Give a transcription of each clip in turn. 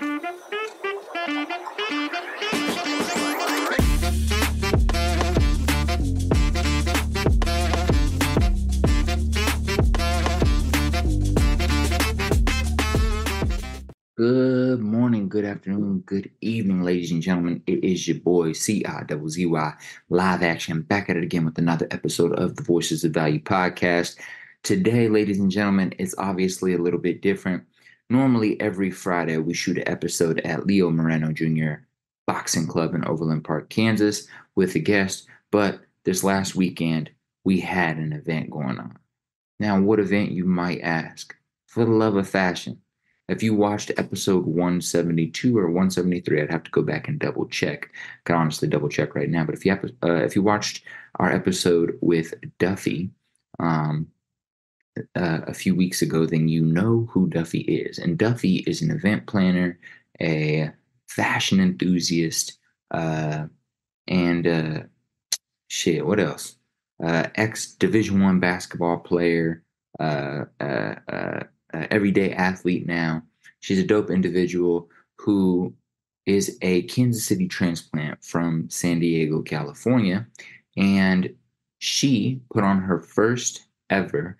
Good morning, good afternoon, good evening, ladies and gentlemen. It is your boy C I double Z Y live action back at it again with another episode of the Voices of Value podcast. Today, ladies and gentlemen, it's obviously a little bit different. Normally, every Friday, we shoot an episode at Leo Moreno Jr. Boxing Club in Overland Park, Kansas, with a guest. But this last weekend, we had an event going on. Now, what event, you might ask? For the love of fashion if you watched episode 172 or 173, I'd have to go back and double check. I honestly double check right now. But if you have, uh, if you watched our episode with Duffy um, uh, a few weeks ago, then you know who Duffy is. And Duffy is an event planner, a fashion enthusiast, uh, and uh, shit. What else? Uh, Ex Division One basketball player. Uh, everyday athlete now. She's a dope individual who is a Kansas City transplant from San Diego, California. And she put on her first ever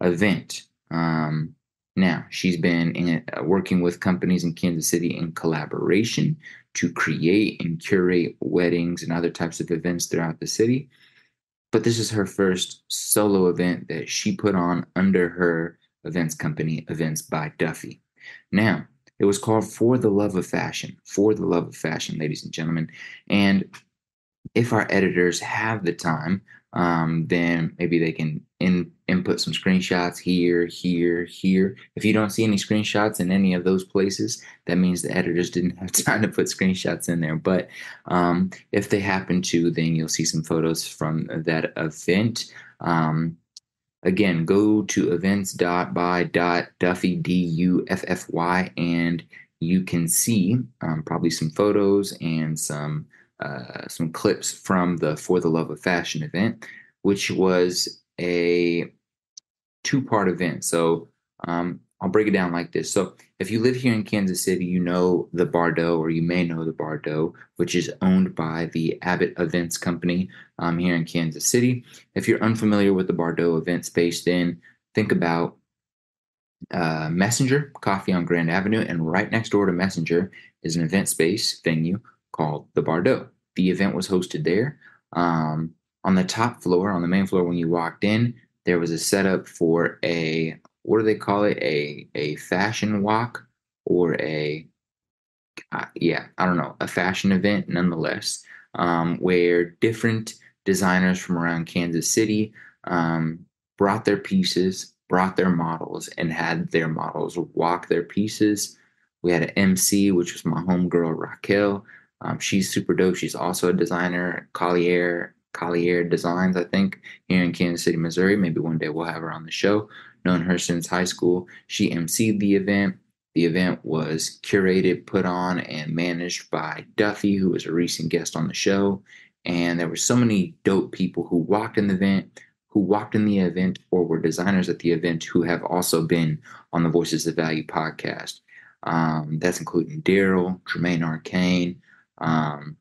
event. Um, now, she's been in, uh, working with companies in Kansas City in collaboration to create and curate weddings and other types of events throughout the city. But this is her first solo event that she put on under her events company, Events by Duffy. Now, it was called For the Love of Fashion, For the Love of Fashion, ladies and gentlemen. And if our editors have the time, um, then maybe they can in, input some screenshots here, here, here. If you don't see any screenshots in any of those places, that means the editors didn't have time to put screenshots in there. But um, if they happen to, then you'll see some photos from that event. Um, Again, go to events.by.duffy, D-U-F-F-Y, and you can see um, probably some photos and some uh, some clips from the For the Love of Fashion event, which was a two-part event. So um, I'll break it down like this. So, if you live here in Kansas City, you know the Bardot, or you may know the Bardot, which is owned by the Abbott Events Company um, here in Kansas City. If you're unfamiliar with the Bardot event space, then think about uh, Messenger Coffee on Grand Avenue, and right next door to Messenger is an event space venue called the Bardot. The event was hosted there. Um, on the top floor, on the main floor, when you walked in, there was a setup for a what do they call it? A a fashion walk or a uh, yeah, I don't know, a fashion event nonetheless, um, where different designers from around Kansas City um, brought their pieces, brought their models, and had their models walk their pieces. We had an MC, which was my homegirl Raquel. Um, she's super dope. She's also a designer, Collier Collier Designs, I think, here in Kansas City, Missouri. Maybe one day we'll have her on the show known her since high school. She emceed the event. The event was curated, put on, and managed by Duffy, who was a recent guest on the show. And there were so many dope people who walked in the event, who walked in the event, or were designers at the event who have also been on the Voices of Value podcast. Um, that's including Daryl, Tremaine Arcane. Um,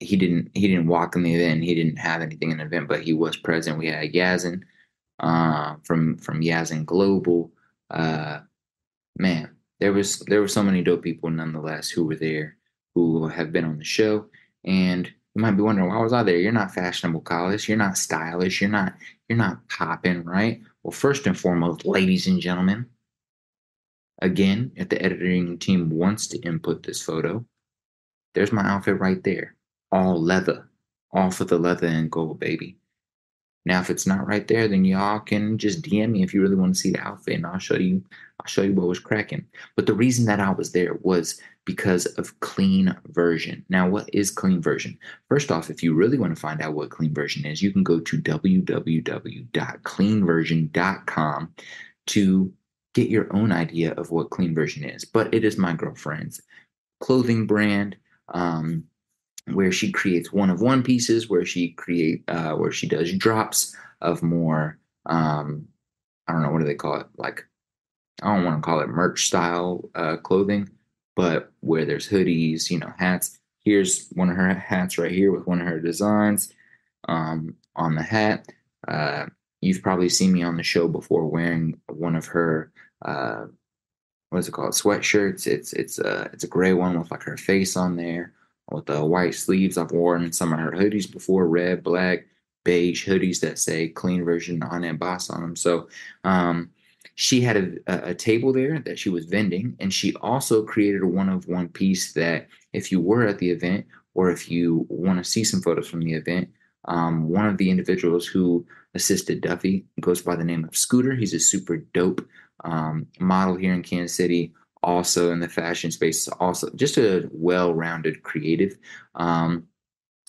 he didn't he didn't walk in the event. He didn't have anything in the event, but he was present. We had Yazin, uh, from from Yazin Global. Uh, man, there was there were so many dope people nonetheless who were there who have been on the show. And you might be wondering, why was I there? You're not fashionable, Collis. You're not stylish. You're not you're not popping, right? Well, first and foremost, ladies and gentlemen, again, if the editing team wants to input this photo, there's my outfit right there, all leather, all for the leather and gold, baby. Now, if it's not right there, then y'all can just DM me if you really want to see the outfit, and I'll show you. I'll show you what was cracking. But the reason that I was there was because of Clean Version. Now, what is Clean Version? First off, if you really want to find out what Clean Version is, you can go to www.cleanversion.com to get your own idea of what Clean Version is. But it is my girlfriend's clothing brand. Um, where she creates one of one pieces, where she create uh, where she does drops of more um, I don't know what do they call it like I don't want to call it merch style uh, clothing, but where there's hoodies, you know, hats. Here's one of her hats right here with one of her designs um, on the hat. Uh, you've probably seen me on the show before wearing one of her uh, what's it called sweatshirts. It's it's a it's a gray one with like her face on there with the white sleeves. I've worn some of her hoodies before, red, black, beige hoodies that say clean version on and boss on them. So um, she had a, a, table there that she was vending, and she also created a one of one piece that if you were at the event or if you want to see some photos from the event, um, one of the individuals who assisted Duffy goes by the name of Scooter. He's a super dope um, model here in Kansas City, also in the fashion space, also just a well-rounded creative. Um,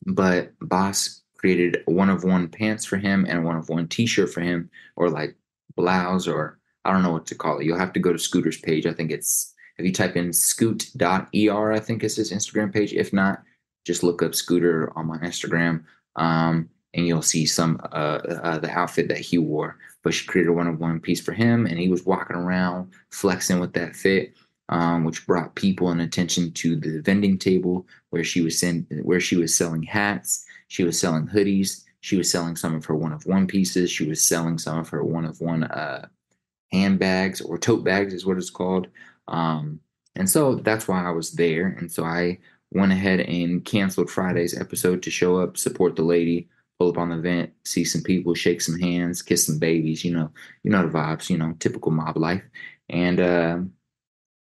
but Boss created one of one pants for him and one of one t-shirt for him, or like blouse, or I don't know what to call it. You'll have to go to Scooter's page. I think it's if you type in scoot.er, I think is his Instagram page. If not, just look up Scooter on my Instagram. Um, and you'll see some uh, uh, the outfit that he wore. But she created a one of one piece for him, and he was walking around flexing with that fit, um, which brought people and attention to the vending table where she was send, where she was selling hats, she was selling hoodies, she was selling some of her one of one pieces, she was selling some of her one of one uh, handbags or tote bags is what it's called. Um, and so that's why I was there, and so I went ahead and canceled Friday's episode to show up, support the lady, pull up on the event, see some people, shake some hands, kiss some babies, you know, you know the vibes, you know, typical mob life. And uh,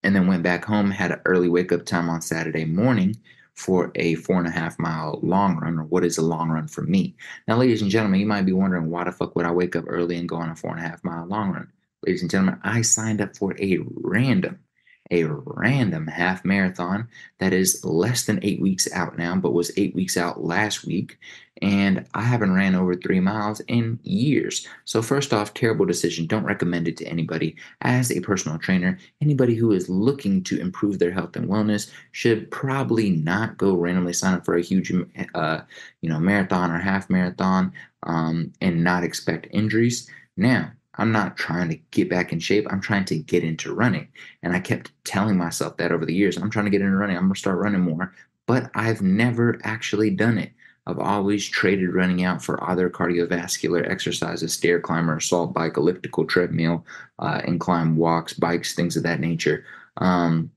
and then went back home, had an early wake up time on Saturday morning for a four and a half mile long run, or what is a long run for me. Now, ladies and gentlemen, you might be wondering why the fuck would I wake up early and go on a four and a half mile long run? Ladies and gentlemen, I signed up for a random a random half marathon that is less than eight weeks out now, but was eight weeks out last week. And I haven't ran over three miles in years. So, first off, terrible decision. Don't recommend it to anybody. As a personal trainer, anybody who is looking to improve their health and wellness should probably not go randomly sign up for a huge, uh, you know, marathon or half marathon um, and not expect injuries. Now, I'm not trying to get back in shape. I'm trying to get into running. And I kept telling myself that over the years. I'm trying to get into running. I'm going to start running more. But I've never actually done it. I've always traded running out for other cardiovascular exercises, stair climber, assault bike, elliptical treadmill, uh, incline walks, bikes, things of that nature. Um,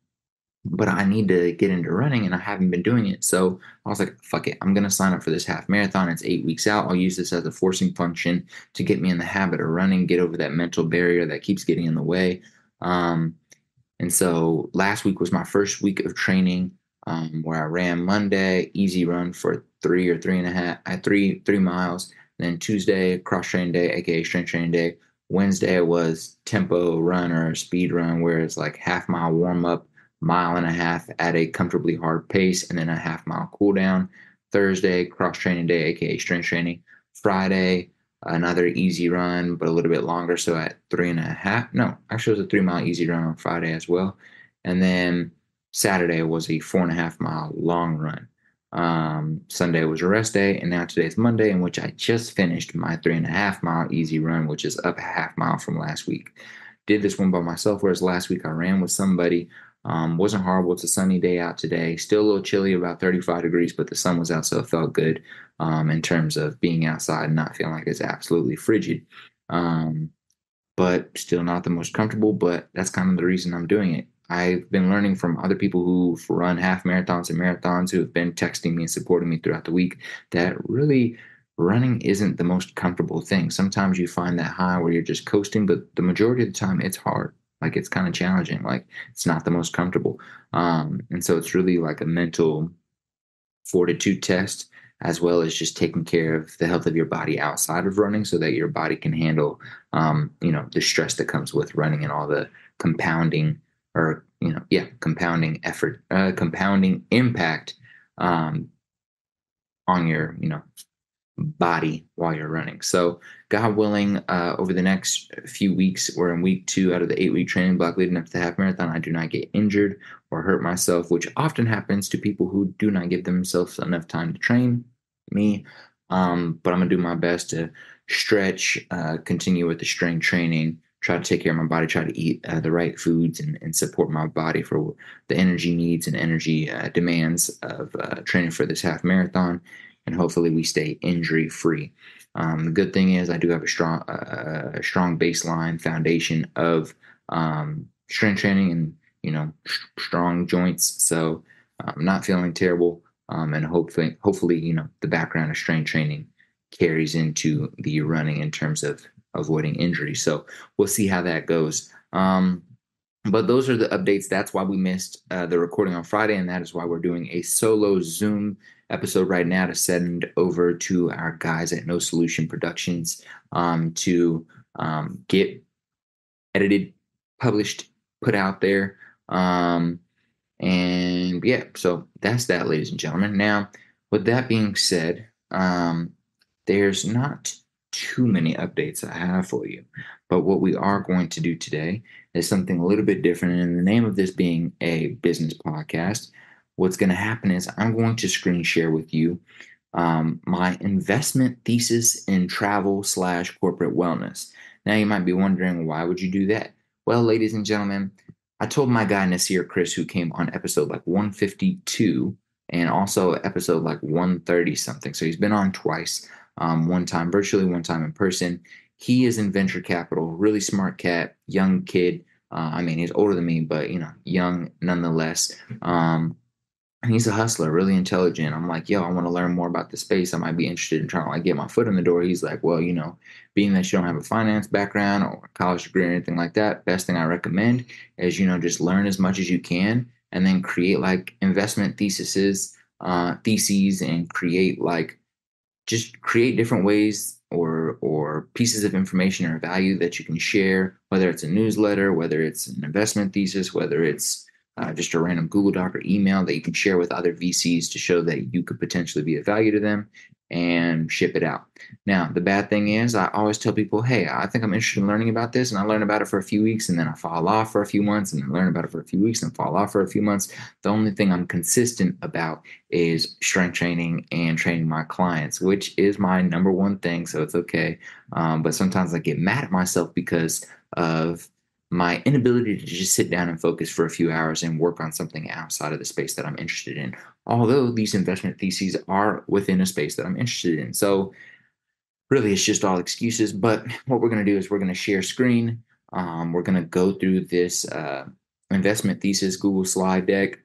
but I need to get into running and I haven't been doing it. So I was like, fuck it, I'm going to sign up for this half marathon. It's eight weeks out. I'll use this as a forcing function to get me in the habit of running, get over that mental barrier that keeps getting in the way. Um, and so last week was my first week of training um, where I ran Monday, easy run for three or three and a half, uh, three, three miles. Then Tuesday, cross training day, aka strength training day. Wednesday was tempo run or speed run, where it's like half mile warm up mile and a half at a comfortably hard pace, and then a half mile cool down. Thursday, cross training day, aka strength training. Friday, another easy run, but a little bit longer. So at three and a half, no, actually, it was a three mile easy run on Friday as well. And then Saturday was a four and a half mile long run. Um, Sunday was a rest day, and now today's Monday, in which I just finished my three and a half mile easy run, which is up a half mile from last week. Did this one by myself, whereas last week I ran with somebody um, wasn't horrible. It's a sunny day out today. Still a little chilly, about 35 degrees, but the sun was out, so it felt good um, in terms of being outside and not feeling like it's absolutely frigid. Um, but still not the most comfortable, but that's kind of the reason I'm doing it. I've been learning from other people who've run half marathons and marathons who have been texting me and supporting me throughout the week that really running isn't the most comfortable thing. Sometimes you find that high where you're just coasting, but the majority of the time it's hard. Like it's kind of challenging. Like it's not the most comfortable. Um, and so it's really like a mental fortitude test as well as just taking care of the health of your body outside of running so that your body can handle um, you know the stress that comes with running and all the compounding or you know yeah compounding effort uh, compounding impact um, on your you know body while you're running. So, God willing, uh, over the next few weeks, we're in week two out of the eight week training block leading up to the half marathon. I do not get injured or hurt myself, which often happens to people who do not give themselves enough time to train. Me, um, but I'm gonna do my best to stretch, uh, continue with the strength training, try to take care of my body, try to eat uh, the right foods and, and support my body for the energy needs and energy uh, demands of uh, training for this half marathon. And hopefully we stay injury free. Um, the good thing is I do have a strong, uh, a strong baseline foundation of um, strength training and you know strong joints. So I'm not feeling terrible. Um, and hopefully, hopefully, you know, the background of strength training carries into the running in terms of avoiding injury. So we'll see how that goes. Um, but those are the updates. That's why we missed uh, the recording on Friday, and that is why we're doing a solo Zoom episode right now to send over to our guys at No Solution Productions um, to um, get edited, published, put out there. Um, and yeah, so that's that, ladies and gentlemen. Now, with that being said, um, there's not too many updates I have for you. But what we are going to do today is something a little bit different. And in the name of this being a business podcast, what's going to happen is I'm going to screen share with you um, my investment thesis in travel slash corporate wellness. Now you might be wondering, why would you do that? Well, ladies and gentlemen, I told my guy Nasir Chris, who came on episode like 152 and also episode like 130 something. So he's been on twice, um, one time virtually, one time in person. He is in venture capital, really smart cat, young kid. Uh, I mean, he's older than me, but you know, young nonetheless. Um, he's a hustler, really intelligent. I'm like, yo, I want to learn more about the space. I might be interested in trying to like get my foot in the door. He's like, well, you know, being that you don't have a finance background or a college degree or anything like that, best thing I recommend is, you know, just learn as much as you can and then create like investment theses, uh, theses and create like just create different ways or or pieces of information or value that you can share, whether it's a newsletter, whether it's an investment thesis, whether it's uh, just a random Google Doc or email that you can share with other VCs to show that you could potentially be of value to them and ship it out. Now, the bad thing is, I always tell people, hey, I think I'm interested in learning about this, and I learn about it for a few weeks, and then I fall off for a few months, and then learn about it for a few weeks, and fall off for a few months. The only thing I'm consistent about is strength training and training my clients, which is my number one thing, so it's okay. Um, but sometimes I get mad at myself because of my inability to just sit down and focus for a few hours and work on something outside of the space that I'm interested in. Although these investment theses are within a space that I'm interested in. So, really, it's just all excuses. But what we're going to do is we're going to share screen. Um, we're going to go through this uh, investment thesis Google slide deck.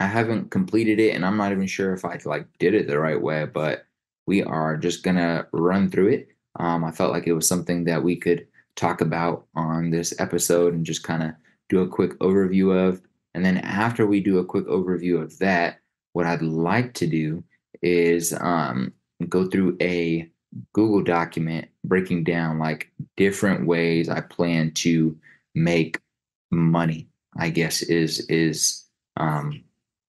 I haven't completed it, and I'm not even sure if I like did it the right way. But we are just gonna run through it. Um, I felt like it was something that we could talk about on this episode and just kind of do a quick overview of. And then after we do a quick overview of that, what I'd like to do is um, go through a Google document breaking down like different ways I plan to make money. I guess is is um,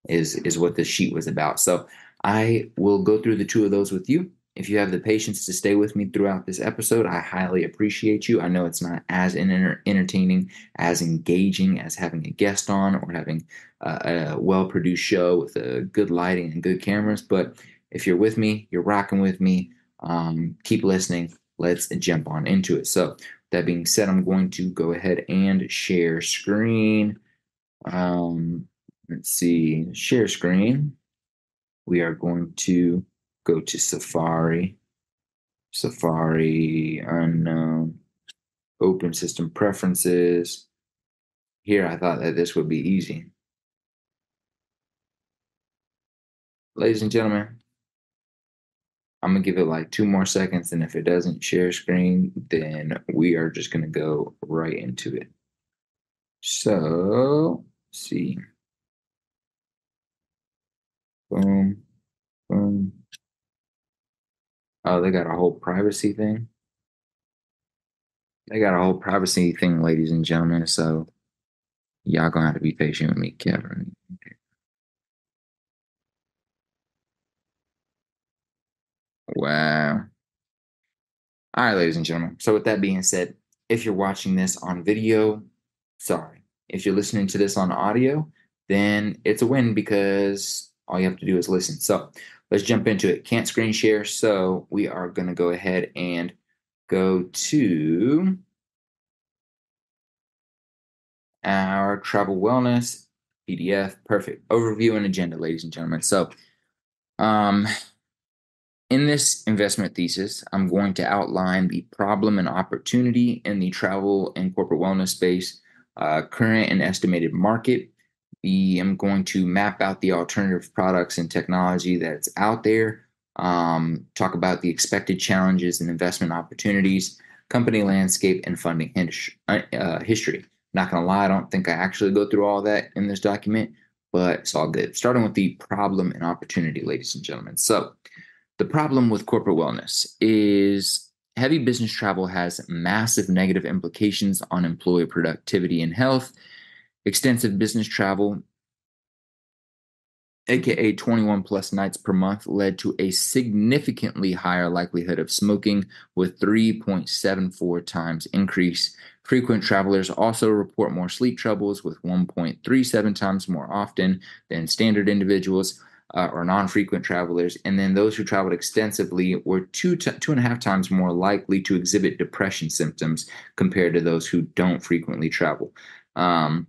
is is what the sheet was about. So I will go through the two of those with you. If you have the patience to stay with me throughout this episode, I highly appreciate you. I know it's not as entertaining, as engaging as having a guest on or having a, well produced show with a good lighting and good cameras, but if you're with me, you're rocking with me, um, keep listening. Let's jump on into it. So, that being said, I'm going to go ahead and share screen. Um, let's see, share screen. We are going to go to Safari, Safari unknown, um, open system preferences. Here, I thought that this would be easy. Ladies and gentlemen, I'm gonna give it like two more seconds, and if it doesn't share screen, then we are just gonna go right into it. So, see. Boom, boom. Oh, they got a whole privacy thing. They got a whole privacy thing, ladies and gentlemen. So y'all gonna have to be patient with me, Kevin. Wow. All right, ladies and gentlemen. So with that being said, if you're watching this on video, sorry. If you're listening to this on audio, then it's a win because all you have to do is listen. So let's jump into it. Can't screen share, so we are going to go ahead and go to our travel wellness PDF. Perfect overview and agenda, ladies and gentlemen. So, um, in this investment thesis, I'm going to outline the problem and opportunity in the travel and corporate wellness space, uh, current and estimated market. The, I'm going to map out the alternative products and technology that's out there, um, talk about the expected challenges and investment opportunities, company landscape, and funding uh, uh, history. Not to lie, I don't think I actually go through all that in this document, but it's all good. Starting with the problem and opportunity, ladies and gentlemen. So, the problem with corporate wellness is heavy business travel has massive negative implications on employee productivity and health. Extensive business travel, aka 21 plus nights per month, led to a significantly higher likelihood of smoking, with 3.74 times increase. Frequent travelers also report more sleep troubles, with 1.37 times more often than standard individuals uh, or non-frequent travelers, and then those who traveled extensively were two two and a half times more likely to exhibit depression symptoms compared to those who don't frequently travel. Um,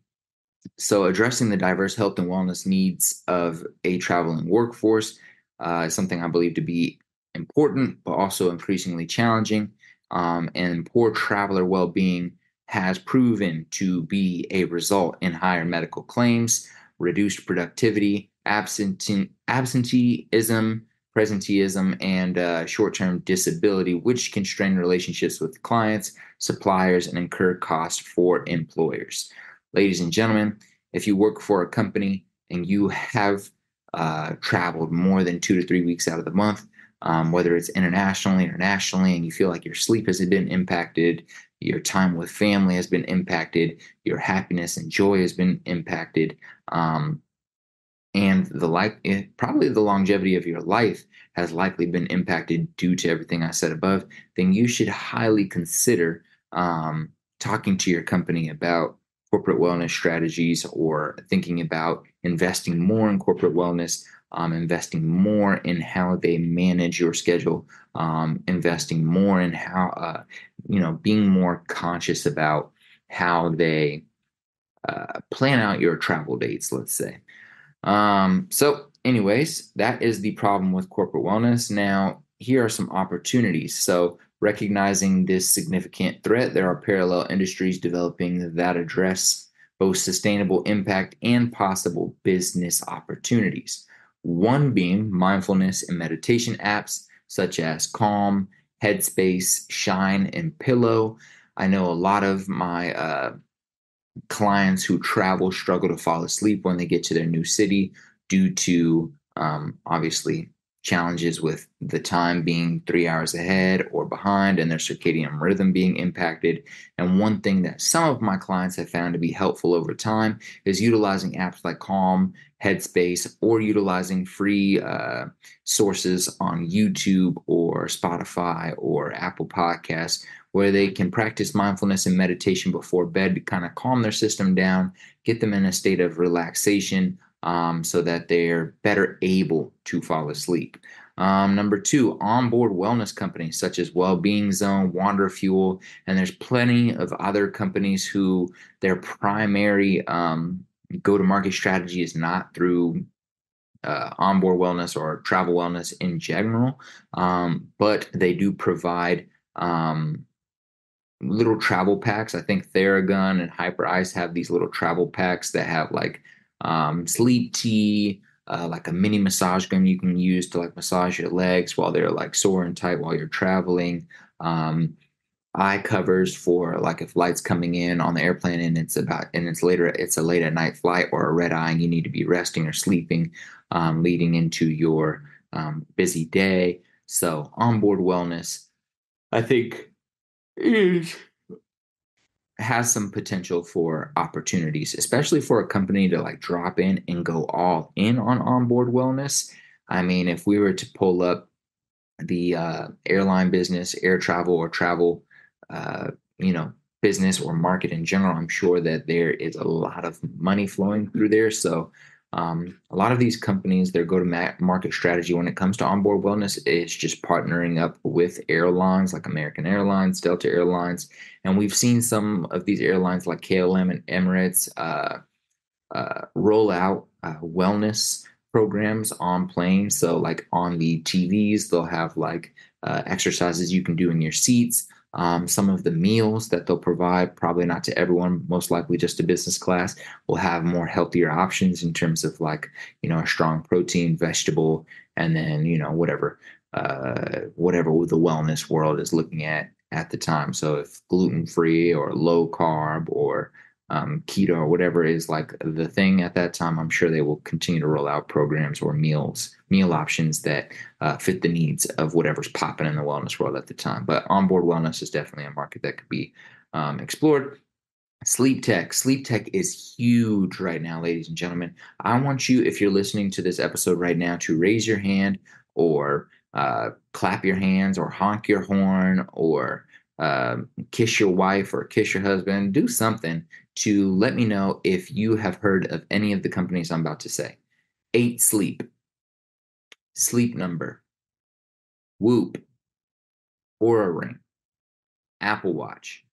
so, addressing the diverse health and wellness needs of a traveling workforce uh, is something I believe to be important, but also increasingly challenging. Um, and poor traveler well-being has proven to be a result in higher medical claims, reduced productivity, absentee, absenteeism, presenteeism, and uh, short term disability, which can strain relationships with clients, suppliers, and incur costs for employers. Ladies and gentlemen, if you work for a company and you have uh, traveled more than two to three weeks out of the month, um, whether it's internationally, internationally, and you feel like your sleep has been impacted, your time with family has been impacted, your happiness and joy has been impacted, um, and the like eh, probably the longevity of your life has likely been impacted due to everything I said above, then you should highly consider um, talking to your company about corporate wellness strategies or thinking about investing more in corporate wellness, um, investing more in how they manage your schedule, um, investing more in how, uh, you know, being more conscious about how they uh, plan out your travel dates, let's say. Um, so, anyways, that is the problem with corporate wellness. Now, here are some opportunities. So, recognizing this significant threat, there are parallel industries developing that address both sustainable impact and possible business opportunities. One being mindfulness and meditation apps such as Calm, Headspace, Shine, and Pillow. I know a lot of my uh, clients who travel struggle to fall asleep when they get to their new city due to um, obviously challenges with the time being three hours ahead or behind and their circadian rhythm being impacted. And one thing that some of my clients have found to be helpful over time is utilizing apps like Calm, Headspace, or utilizing free uh, sources on YouTube or Spotify or Apple Podcasts where they can practice mindfulness and meditation before bed to kind of calm their system down, get them in a state of relaxation um, so that they're better able to fall asleep. Um, number two, onboard wellness companies such as Wellbeing Zone, Wander Fuel, and there's plenty of other companies who their primary um, go to market strategy is not through uh, onboard wellness or travel wellness in general, um, but they do provide um, little travel packs. I think Theragun and Hyperice have these little travel packs that have like um, sleep tea, uh, like a mini massage gun you can use to like massage your legs while they're like sore and tight while you're traveling. Um, eye covers for like if lights coming in on the airplane and it's about and it's later it's a late at night flight or a red eye and you need to be resting or sleeping um, leading into your um, busy day so onboard wellness i think is has some potential for opportunities, especially for a company to like drop in and go all in on onboard wellness. I mean, if we were to pull up the uh, airline business, air travel, or travel, uh, you know, business or market in general, I'm sure that there is a lot of money flowing through there. So Um, a lot of these companies, their go-to-market strategy when it comes to onboard wellness is just partnering up with airlines like American Airlines, Delta Airlines, and we've seen some of these airlines like KLM and Emirates uh, uh, roll out uh, wellness programs on planes. So, like on the TVs, they'll have like uh, exercises you can do in your seats. Um, some of the meals that they'll provide, probably not to everyone, most likely just to business class, will have more healthier options in terms of like, you know, a strong protein, vegetable, and then, you know, whatever, uh, whatever the wellness world is looking at at the time. So if gluten free or low carb or um, keto or whatever is like the thing at that time, I'm sure they will continue to roll out programs or meals, meal options that uh, fit the needs of whatever's popping in the wellness world at the time. But onboard wellness is definitely a market that could be um, explored. Sleep tech. Sleep tech is huge right now, ladies and gentlemen. I want you, if you're listening to this episode right now, to raise your hand or uh, clap your hands or honk your horn or uh, kiss your wife or kiss your husband. Do something to let me know if you have heard of any of the companies I'm about to say. Eight Sleep, Sleep Number, Whoop, Oura Ring, Apple Watch.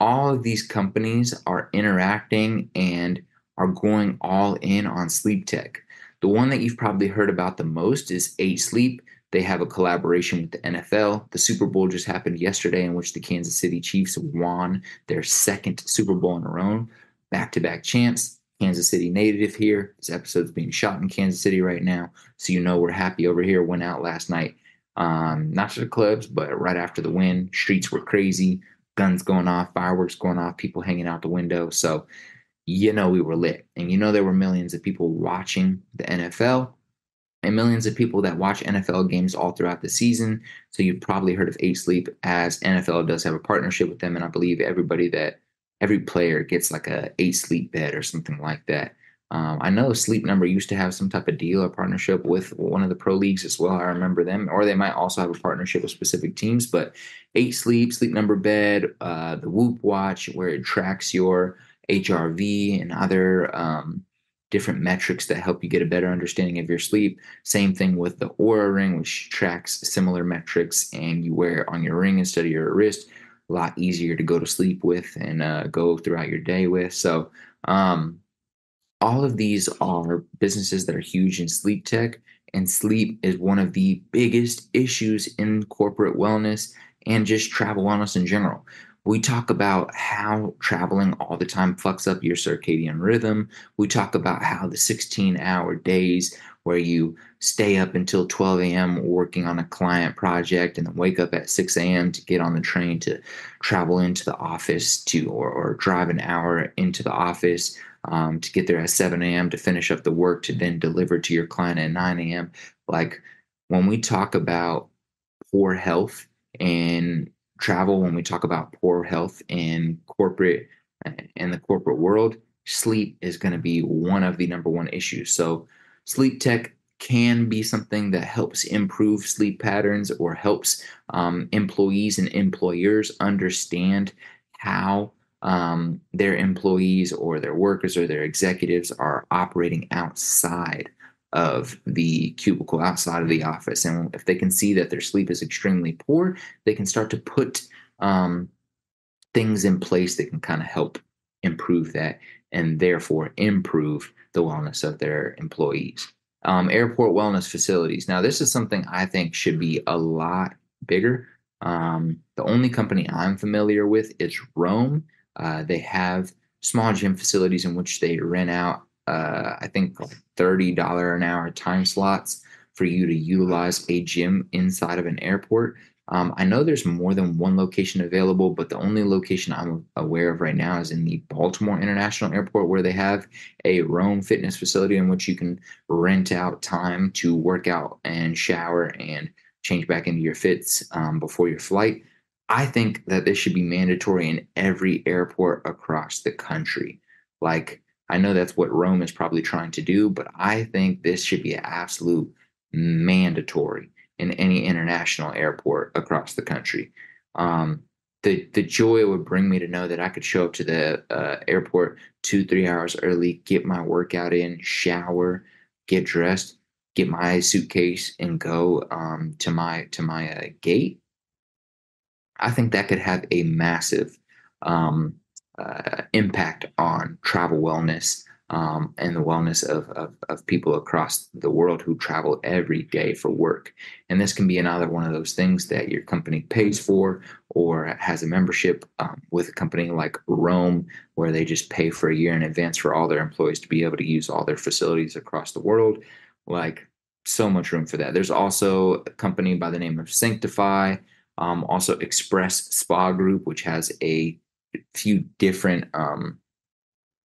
All of these companies are interacting and are going all in on sleep tech. The one that you've probably heard about the most is Eight Sleep. They have a collaboration with the NFL. The Super Bowl just happened yesterday, in which the Kansas City Chiefs won their second Super Bowl in a row, back to back champs. Kansas City native here. This episode's being shot in Kansas City right now, so you know we're happy over here. Went out last night, um, not to the clubs, but right after the win. Streets were crazy, guns going off, fireworks going off, people hanging out the window. So you know we were lit, and you know there were millions of people watching the NFL and millions of people that watch NFL games all throughout the season. So you've probably heard of Eight Sleep as NFL does have a partnership with them. And I believe everybody that every player gets like a eight sleep bed or something like that. Um, I know Sleep Number used to have some type of deal or partnership with one of the pro leagues as well. I remember them, or they might also have a partnership with specific teams. But Eight Sleep, Sleep Number Bed, uh, the Whoop Watch, where it tracks your HRV and other um, different metrics that help you get a better understanding of your sleep. Same thing with the Oura Ring, which tracks similar metrics, and you wear it on your ring instead of your wrist. A lot easier to go to sleep with and uh, go throughout your day with. So, um, all of these are businesses that are huge in sleep tech, and sleep is one of the biggest issues in corporate wellness and just travel wellness in general we talk about how traveling all the time fucks up your circadian rhythm. We talk about how the 16 hour days where you stay up until 12 a.m. working on a client project and then wake up at 6 a.m. to get on the train to travel into the office to or, or drive an hour into the office um, to get there at 7 a.m. to finish up the work to then deliver to your client at 9 a.m. Like when we talk about poor health and travel, when we talk about poor health in corporate and the corporate world, sleep is going to be one of the number one issues. So sleep tech can be something that helps improve sleep patterns or helps um, employees and employers understand how um, their employees or their workers or their executives are operating outside of the cubicle outside of the office. And if they can see that their sleep is extremely poor, they can start to put um, things in place that can kind of help improve that and therefore improve the wellness of their employees. Um, airport wellness facilities. Now, this is something I think should be a lot bigger. Um, the only company I'm familiar with is Roam. Uh, they have small gym facilities in which they rent out uh, I think $30 an hour time slots for you to utilize a gym inside of an airport. Um, I know there's more than one location available, but the only location I'm aware of right now is in the Baltimore International Airport, where they have a Roam fitness facility in which you can rent out time to work out and shower and change back into your fits um, before your flight. I think that this should be mandatory in every airport across the country. Like, I know that's what Roam is probably trying to do, but I think this should be absolute mandatory in any international airport across the country. Um, the the joy it would bring me to know that I could show up to the uh, airport two three hours early, get my workout in, shower, get dressed, get my suitcase, and go um, to my to my uh, gate. I think that could have a massive um, uh, impact on travel wellness um, and the wellness of, of, of, people across the world who travel every day for work. And this can be another one of those things that your company pays for or has a membership um, with a company like Roam, where they just pay for a year in advance for all their employees to be able to use all their facilities across the world. Like, so much room for that. There's also a company by the name of Sanctify, um, also Express Spa Group, which has a few different um,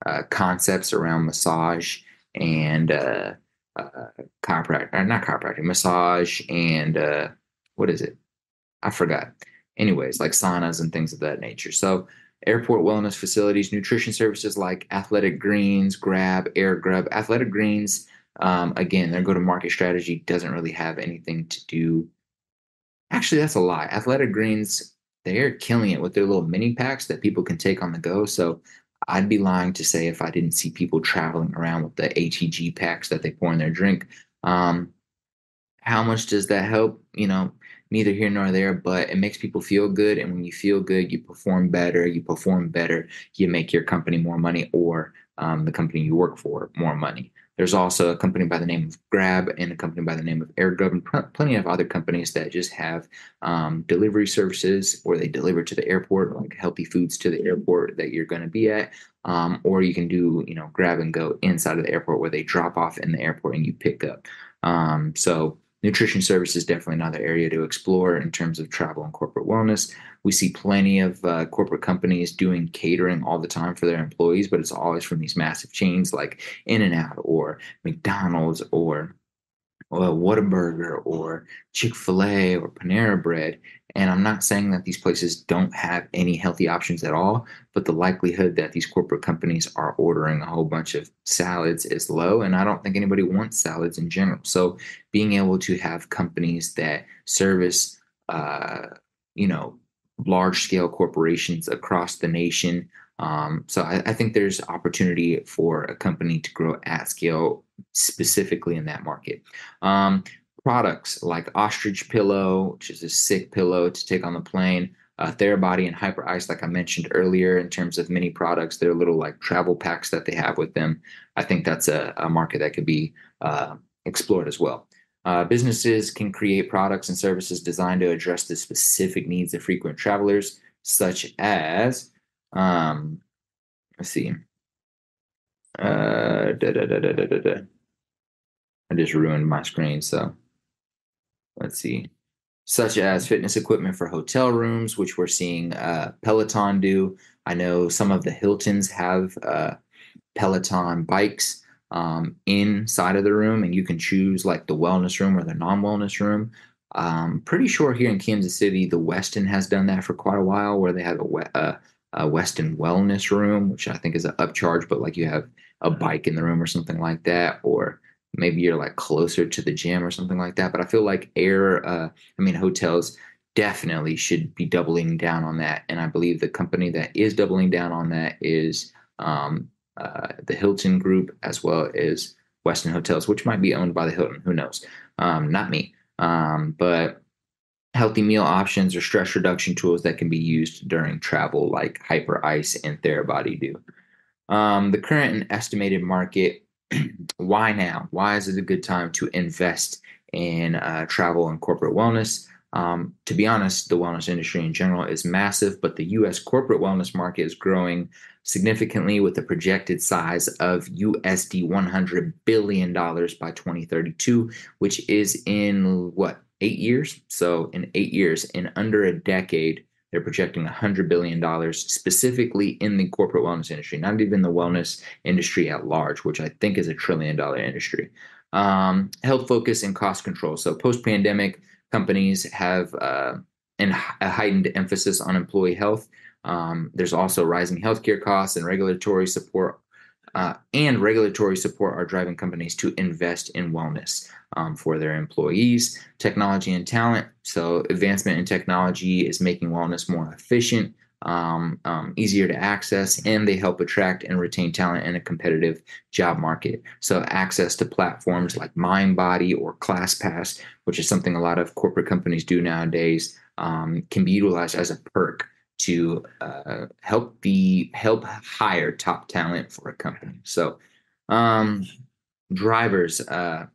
uh, concepts around massage and uh, uh, chiropractic, or not chiropractic, massage and uh, what is it? I forgot. Anyways, like saunas and things of that nature. So, airport wellness facilities, nutrition services like Athletic Greens, Grab, Air Grub. Athletic Greens, um, again, their go to market strategy doesn't really have anything to do. Actually, that's a lie. Athletic Greens, they're killing it with their little mini packs that people can take on the go. So I'd be lying to say if I didn't see people traveling around with the ATG packs that they pour in their drink. Um, how much does that help? You know, neither here nor there, but it makes people feel good. And when you feel good, you perform better. You perform better, you make your company more money or um, the company you work for more money. There's also a company by the name of Grab and a company by the name of AirGov and plenty of other companies that just have um, delivery services or they deliver to the airport, like healthy foods to the airport that you're going to be at. Um, or you can do, you know, grab and go inside of the airport where they drop off in the airport and you pick up. Um, so nutrition service is definitely another area to explore in terms of travel and corporate wellness. We see plenty of uh, corporate companies doing catering all the time for their employees, but it's always from these massive chains like In and Out or McDonald's or well, Whataburger or Chick fil A or Panera Bread. And I'm not saying that these places don't have any healthy options at all, but the likelihood that these corporate companies are ordering a whole bunch of salads is low. And I don't think anybody wants salads in general. So being able to have companies that service, uh, you know, large scale corporations across the nation. Um, so I, I think there's opportunity for a company to grow at scale specifically in that market. Um, products like Ostrich Pillow, which is a sick pillow to take on the plane, uh, Therabody and Hyperice, like I mentioned earlier, in terms of mini products, they're little like travel packs that they have with them. I think that's a, a market that could be uh, explored as well. Uh, businesses can create products and services designed to address the specific needs of frequent travelers, such as, um, let's see, uh. I just ruined my screen. So let's see. Such as fitness equipment for hotel rooms, which we're seeing uh, Peloton do. I know some of the Hiltons have uh, Peloton bikes um, inside of the room, and you can choose like the wellness room or the non wellness room. Um, pretty sure here in Kansas City, the Westin has done that for quite a while, where they have a, uh, a Westin wellness room, which I think is an upcharge, but like you have a bike in the room or something like that, or maybe you're like closer to the gym or something like that. But I feel like air, uh, I mean, hotels definitely should be doubling down on that. And I believe the company that is doubling down on that is um, uh, the Hilton Group as well as Westin Hotels, which might be owned by the Hilton. Who knows? Um, not me. Um, but healthy meal options or stress reduction tools that can be used during travel, like Hyperice and Therabody do. Um, the current and estimated market why now? Why is it a good time to invest in uh, travel and corporate wellness? Um, to be honest, the wellness industry in general is massive, but the US corporate wellness market is growing significantly with a projected size of USD $100 billion by 2032, which is in what, eight years? So, in eight years, in under a decade, they're projecting $100 billion specifically in the corporate wellness industry, not even the wellness industry at large, which I think is a trillion dollar industry. Um, health focus and cost control. So, post pandemic, companies have uh, a heightened emphasis on employee health. Um, there's also rising healthcare costs and regulatory support uh, and regulatory support are driving companies to invest in wellness um, for their employees. Technology and talent. So, advancement in technology is making wellness more efficient, um, um, easier to access, and they help attract and retain talent in a competitive job market. So, access to platforms like MindBody or ClassPass, which is something a lot of corporate companies do nowadays, um, can be utilized as a perk to uh, help the help hire top talent for a company. So, um, drivers, uh,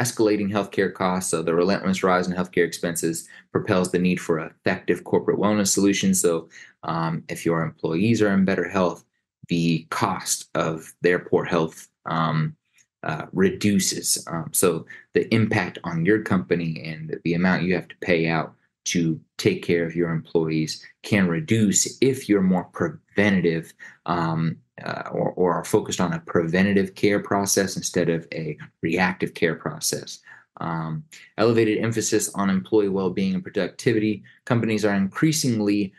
escalating healthcare costs. So the relentless rise in healthcare expenses propels the need for effective corporate wellness solutions. So, um, if your employees are in better health, the cost of their poor health um, uh, reduces. Um, so the impact on your company and the amount you have to pay out to take care of your employees can reduce if you're more preventative um, uh, or, or are focused on a preventative care process instead of a reactive care process. Um, elevated emphasis on employee well-being and productivity. Companies are increasingly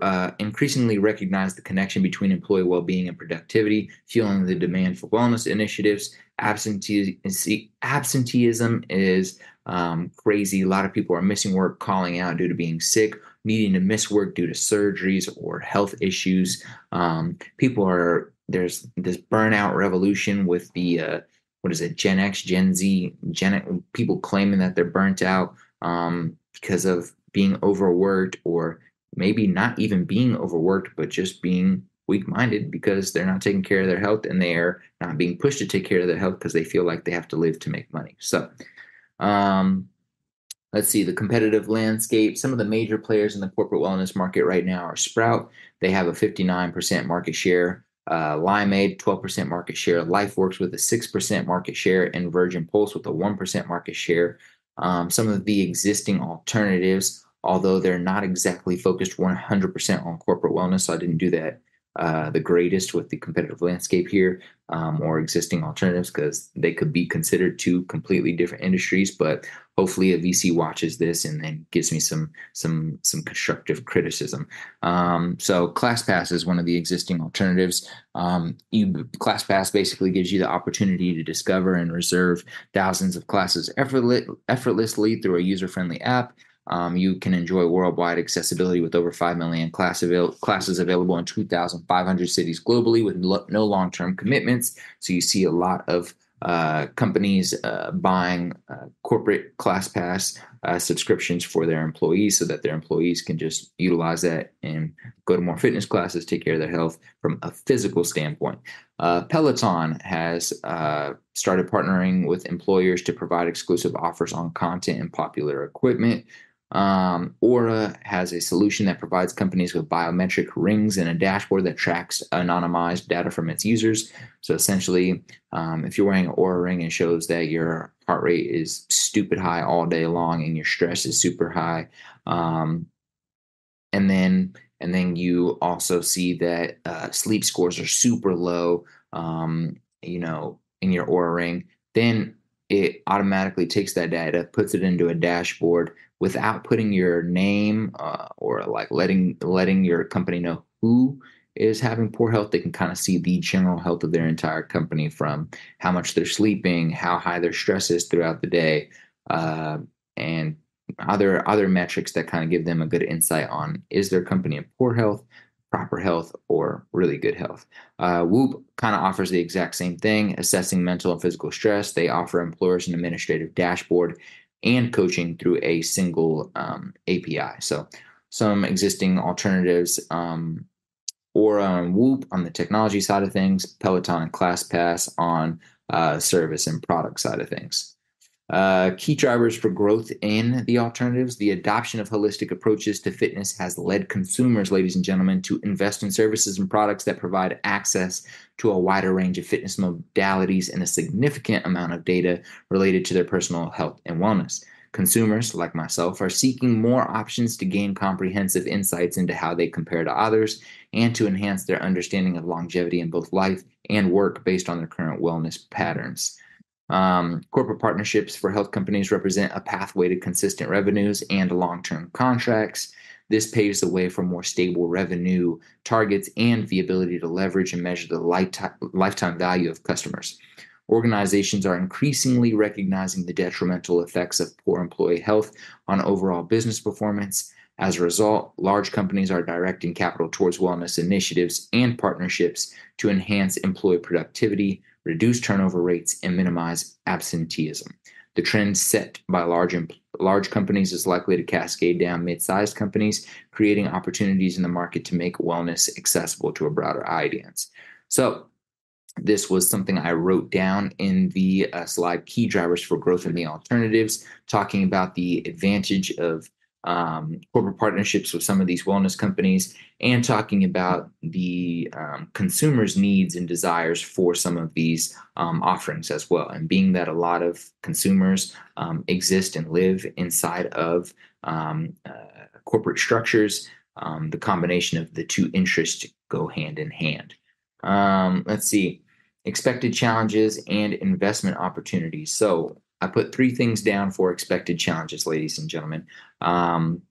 uh, increasingly recognize the connection between employee well-being and productivity, fueling the demand for wellness initiatives. Absentee- absenteeism is um, crazy. A lot of people are missing work, calling out due to being sick, needing to miss work due to surgeries or health issues. Um, people are there's this burnout revolution with the uh, what is it, Gen X, Gen Z, Gen people claiming that they're burnt out um, because of being overworked or maybe not even being overworked, but just being weak minded because they're not taking care of their health and they're not being pushed to take care of their health because they feel like they have to live to make money. So, um, let's see the competitive landscape. Some of the major players in the corporate wellness market right now are Sprout. They have a 59% market share. Uh, Limeade, 12% market share. LifeWorks with a 6% market share, and Virgin Pulse with a 1% market share. Um, some of the existing alternatives, although they're not exactly focused 100% on corporate wellness, so I didn't do that uh, the greatest with the competitive landscape here um, or existing alternatives because they could be considered two completely different industries. But hopefully, a VC watches this and then gives me some some some constructive criticism. Um, so, ClassPass is one of the existing alternatives. Um, you ClassPass basically gives you the opportunity to discover and reserve thousands of classes effortlessly through a user friendly app. Um, you can enjoy worldwide accessibility with over 5 million class avail- classes available in 2,500 cities globally with lo- no long term commitments. So you see a lot of uh, companies uh, buying uh, corporate ClassPass uh, subscriptions for their employees so that their employees can just utilize that and go to more fitness classes, take care of their health from a physical standpoint. Uh, Peloton has uh, started partnering with employers to provide exclusive offers on content and popular equipment. Um, Oura has a solution that provides companies with biometric rings and a dashboard that tracks anonymized data from its users. So essentially, um, if you're wearing an Oura ring, it shows that your heart rate is stupid high all day long and your stress is super high. Um, and then and then you also see that uh, sleep scores are super low. Um, you know, in your Oura ring. Then it automatically takes that data, puts it into a dashboard without putting your name uh, or like letting letting your company know who is having poor health. They can kind of see the general health of their entire company from how much they're sleeping, how high their stress is throughout the day, uh, and other other metrics that kind of give them a good insight on is their company in poor health proper health or really good health. Uh, Whoop kind of offers the exact same thing, assessing mental and physical stress. They offer employers an administrative dashboard and coaching through a single um, API. So, some existing alternatives um, or on Whoop on the technology side of things, Peloton and ClassPass on uh, service and product side of things. Uh, key drivers for growth in the alternatives. The adoption of holistic approaches to fitness has led consumers, ladies and gentlemen, to invest in services and products that provide access to a wider range of fitness modalities and a significant amount of data related to their personal health and wellness. Consumers, like myself, are seeking more options to gain comprehensive insights into how they compare to others and to enhance their understanding of longevity in both life and work based on their current wellness patterns. Um, corporate partnerships for health companies represent a pathway to consistent revenues and long term contracts. This paves the way for more stable revenue targets and the ability to leverage and measure the lifetime value of customers. Organizations are increasingly recognizing the detrimental effects of poor employee health on overall business performance. As a result, large companies are directing capital towards wellness initiatives and partnerships to enhance employee productivity, reduce turnover rates, and minimize absenteeism. The trend set by large large companies is likely to cascade down mid-sized companies, creating opportunities in the market to make wellness accessible to a broader audience. So, this was something I wrote down in the uh, slide key drivers for growth in the alternatives, talking about the advantage of um, corporate partnerships with some of these wellness companies and talking about the um, consumers' needs and desires for some of these um, offerings as well. And being that a lot of consumers um, exist and live inside of um, uh, corporate structures, um, the combination of the two interests go hand in hand. let's see expected challenges and investment opportunities. So, I put three things down for expected challenges, ladies and gentlemen. Um,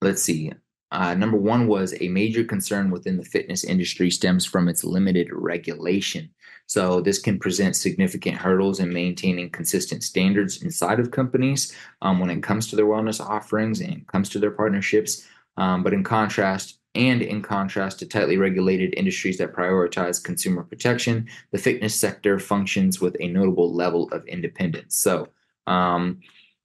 let's see. Uh, number one was a major concern within the fitness industry stems from its limited regulation. So, this can present significant hurdles in maintaining consistent standards inside of companies um, when it comes to their wellness offerings and comes to their partnerships. Um, but in contrast, and in contrast to tightly regulated industries that prioritize consumer protection, the fitness sector functions with a notable level of independence. So, um,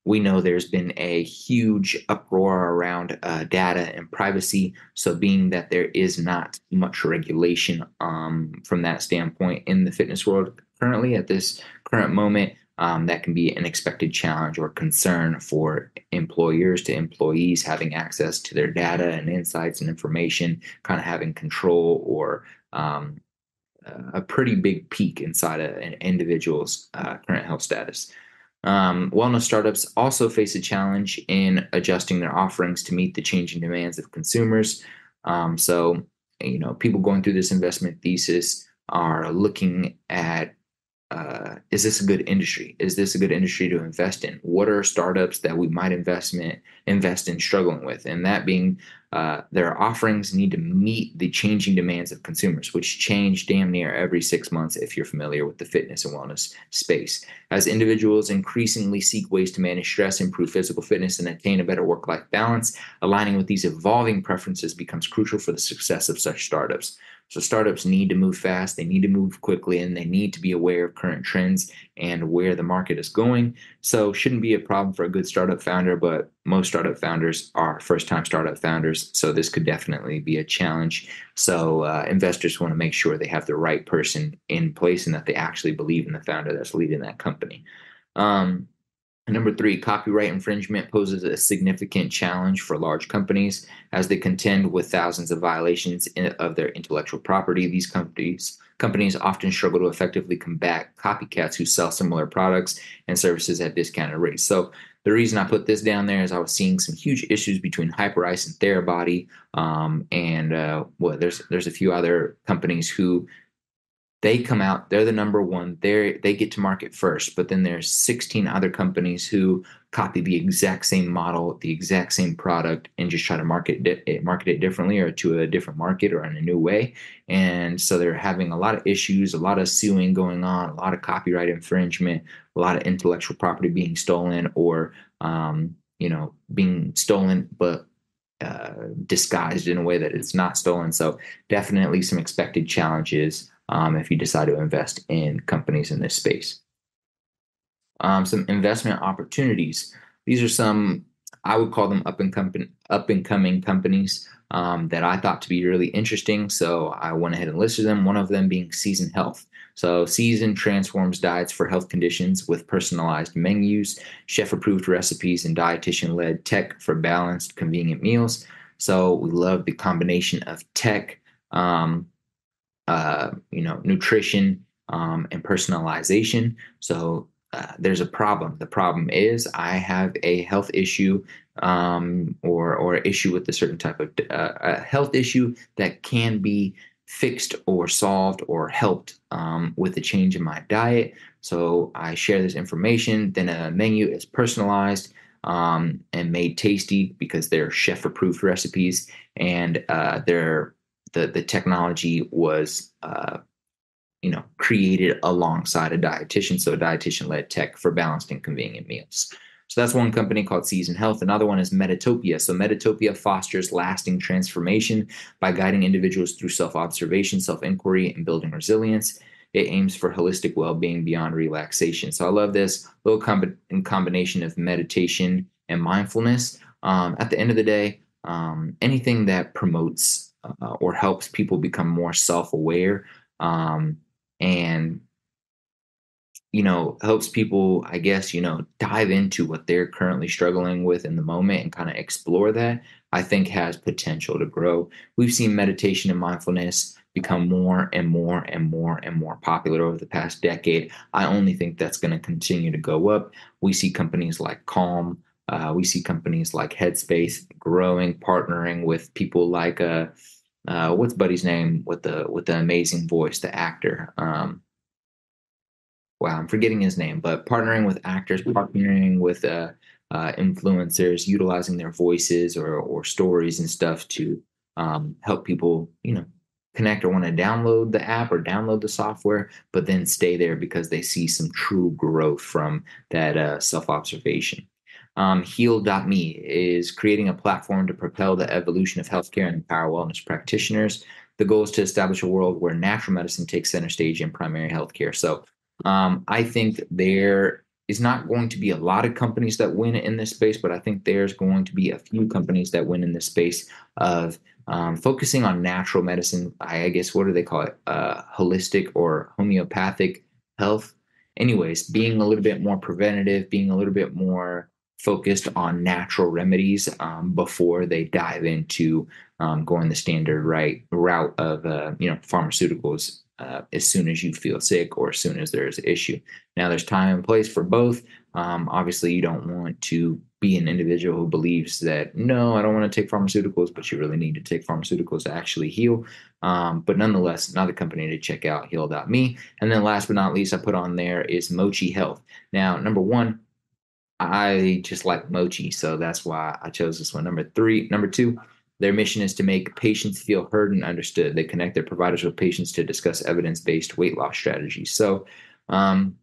we know there's been a huge uproar around uh, data and privacy. So, being that there is not much regulation um, from that standpoint in the fitness world currently at this current moment, um, that can be an expected challenge or concern for employers to employees having access to their data and insights and information, kind of having control or um, a pretty big peek inside a, an individual's uh, current health status. Um, wellness startups also face a challenge in adjusting their offerings to meet the changing demands of consumers. Um, so, you know, people going through this investment thesis are looking at uh, is this a good industry? Is this a good industry to invest in? What are startups that we might investment invest in struggling with? And that being uh, their offerings need to meet the changing demands of consumers, which change damn near every six months if you're familiar with the fitness and wellness space. As individuals increasingly seek ways to manage stress, improve physical fitness, and attain a better work life balance, aligning with these evolving preferences becomes crucial for the success of such startups. So startups need to move fast, they need to move quickly, and they need to be aware of current trends and where the market is going. So shouldn't be a problem for a good startup founder, but most startup founders are first-time startup founders, so this could definitely be a challenge. So uh, investors want to make sure they have the right person in place and that they actually believe in the founder that's leading that company. Um, Number three, copyright infringement poses a significant challenge for large companies as they contend with thousands of violations of their intellectual property. These companies companies often struggle to effectively combat copycats who sell similar products and services at discounted rates. So the reason I put this down there is I was seeing some huge issues between Hyperice and Therabody, um, and uh, well, there's there's a few other companies who they come out they're the number one. They they get to market first but then there's 16 other companies who copy the exact same model the exact same product and just try to market it market it differently or to a different market or in a new way. And so they're having a lot of issues a lot of suing going on a lot of copyright infringement a lot of intellectual property being stolen or um, you know being stolen but uh, disguised in a way that it's not stolen. So definitely some expected challenges um, if you decide to invest in companies in this space. Um, some investment opportunities. These are some I would call them up and company, up and coming companies um, that I thought to be really interesting. So I went ahead and listed them. One of them being Season Health. So Season transforms diets for health conditions with personalized menus, chef-approved recipes, and dietitian-led tech for balanced, convenient meals. So we love the combination of tech, um, uh, you know, nutrition um, and personalization. So uh, there's a problem. The problem is I have a health issue um, or or issue with a certain type of uh, a health issue that can be fixed or solved or helped um, with a change in my diet. So I share this information. Then a menu is personalized. um, and made tasty because they're chef approved recipes and uh, they're the the technology was uh, you know created alongside a dietitian so a dietitian led tech for balanced and convenient meals so that's one company called Season Health. Another one is Metatopia. So Metatopia fosters lasting transformation by guiding individuals through self-observation, self-inquiry, and building resilience. It aims for holistic well-being beyond relaxation. So I love this little com- combination of meditation and mindfulness. Um, at the end of the day, um, anything that promotes uh, or helps people become more self-aware um, and you know, helps people, I guess, you know, dive into what they're currently struggling with in the moment and kind of explore that, I think has potential to grow. We've seen meditation and mindfulness become more and more and more and more popular over the past decade. I only think that's going to continue to go up. We see companies like Calm, uh, we see companies like Headspace growing, partnering with people like uh, uh, what's Buddy's name with the with the amazing voice, the actor. Um, wow, I'm forgetting his name, but partnering with actors, partnering with uh, uh, influencers, utilizing their voices or or stories and stuff to um, help people, you know, connect or want to download the app or download the software, but then stay there because they see some true growth from that uh, self observation. Um, Heal.me is creating a platform to propel the evolution of healthcare and empower wellness practitioners. The goal is to establish a world where natural medicine takes center stage in primary healthcare. So um, I think there is not going to be a lot of companies that win in this space, but I think there's going to be a few companies that win in this space of um, focusing on natural medicine. I, guess what do they call it? Uh, holistic or homeopathic health. Anyways, being a little bit more preventative, being a little bit more focused on natural remedies um, before they dive into um, going the standard right route of uh, you know pharmaceuticals uh, as soon as you feel sick or as soon as there's an issue. Now, there's time and place for both. Um, obviously, you don't want to be an individual who believes that, no, I don't want to take pharmaceuticals, but you really need to take pharmaceuticals to actually heal. Um, but nonetheless, another company to check out, heal.me. And then last but not least, I put on there is Mochi Health. Now, number one, I just like mochi, so that's why I chose this one. Number three, number two, their mission is to make patients feel heard and understood. They connect their providers with patients to discuss evidence based weight loss strategies. So, um,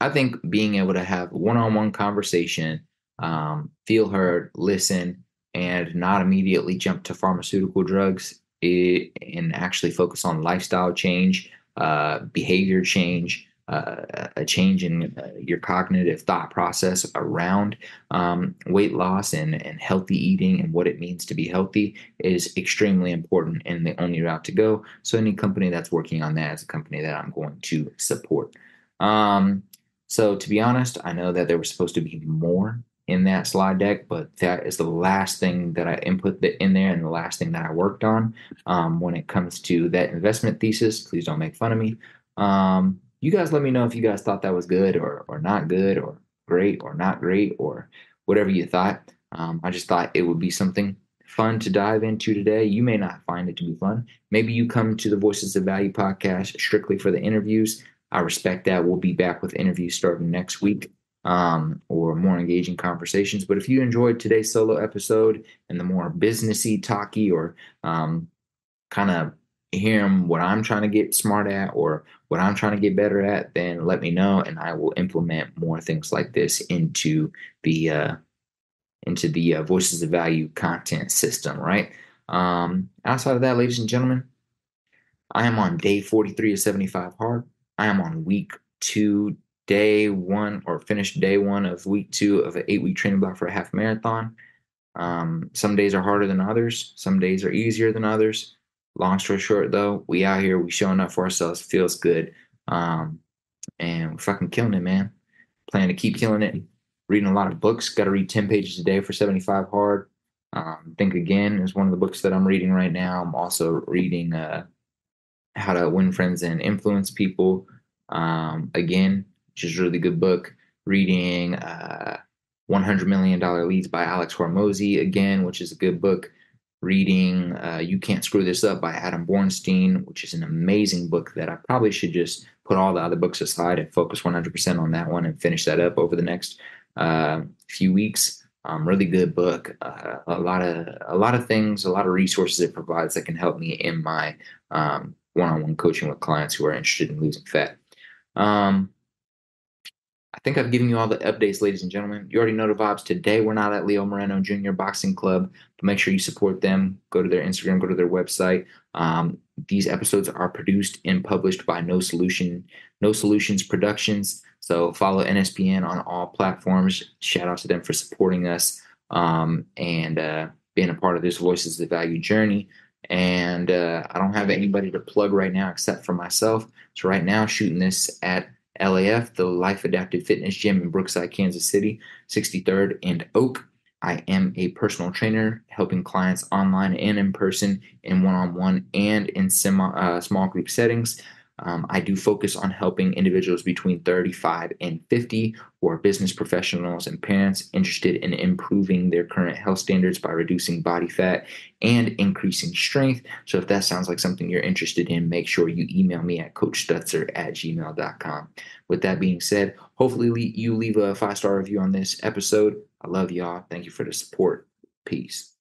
I think being able to have one on one conversation, um, feel heard, listen, and not immediately jump to pharmaceutical drugs it, and actually focus on lifestyle change, uh, behavior change, uh, a change in uh, your cognitive thought process around um, weight loss and, and healthy eating and what it means to be healthy is extremely important and the only route to go. So, any company that's working on that is a company that I'm going to support. Um, so, to be honest, I know that there was supposed to be more in that slide deck, but that is the last thing that I input in there and the last thing that I worked on um, when it comes to that investment thesis. Please don't make fun of me. Um, you guys let me know if you guys thought that was good or or not good or great or not great or whatever you thought. Um, I just thought it would be something fun to dive into today. You may not find it to be fun. Maybe you come to the Voices of Value podcast strictly for the interviews. I respect that. We'll be back with interviews starting next week um, or more engaging conversations. But if you enjoyed today's solo episode and the more businessy, talky, or um, kind of hearing what I'm trying to get smart at or what I'm trying to get better at, then let me know and I will implement more things like this into the uh, into the uh, Voices of Value content system, right? Um, outside of that, ladies and gentlemen, I am on day 43 of 75 hard. I am on week two, day one, or finished day one of week two of an eight week training block for a half marathon. Um, some days are harder than others, some days are easier than others. Long story short, though, we out here, we showing up for ourselves, feels good. Um, and we're fucking killing it, man. Plan to keep killing it. Reading a lot of books. Got to read 10 pages a day for 75 hard. Um, Think Again is one of the books that I'm reading right now. I'm also reading uh, How to Win Friends and Influence People. Um, again, which is really good book. Reading uh, $100 Million Leads by Alex Hormozi, again, which is a good book reading uh, You Can't Screw This Up by Adam Bornstein, which is an amazing book that I probably should just put all the other books aside and focus 100% on that one and finish that up over the next uh, few weeks. Um, really good book. Uh, a lot of a lot of things, a lot of resources it provides that can help me in my um, one-on-one coaching with clients who are interested in losing fat. Um, I think I've given you all the updates, ladies and gentlemen. You already know the vibes. Today, we're not at Leo Moreno Jr. Boxing Club, but make sure you support them. Go to their Instagram, go to their website. Um, these episodes are produced and published by No Solution, No Solutions Productions. So follow NSPN on all platforms. Shout out to them for supporting us um, and uh, being a part of this Voices of the Value journey. And uh, I don't have anybody to plug right now except for myself. So right now, shooting this at LAF, the Life Adaptive Fitness Gym in Brookside, Kansas City, 63rd and Oak. I am a personal trainer helping clients online and in person, in one on one and in semi, uh, small group settings. Um, I do focus on helping individuals between 35 and 50 who are business professionals and parents interested in improving their current health standards by reducing body fat and increasing strength. So, if that sounds like something you're interested in, make sure you email me at coachstutzer at gmail.com. With that being said, hopefully you leave a five star review on this episode. I love y'all. Thank you for the support. Peace.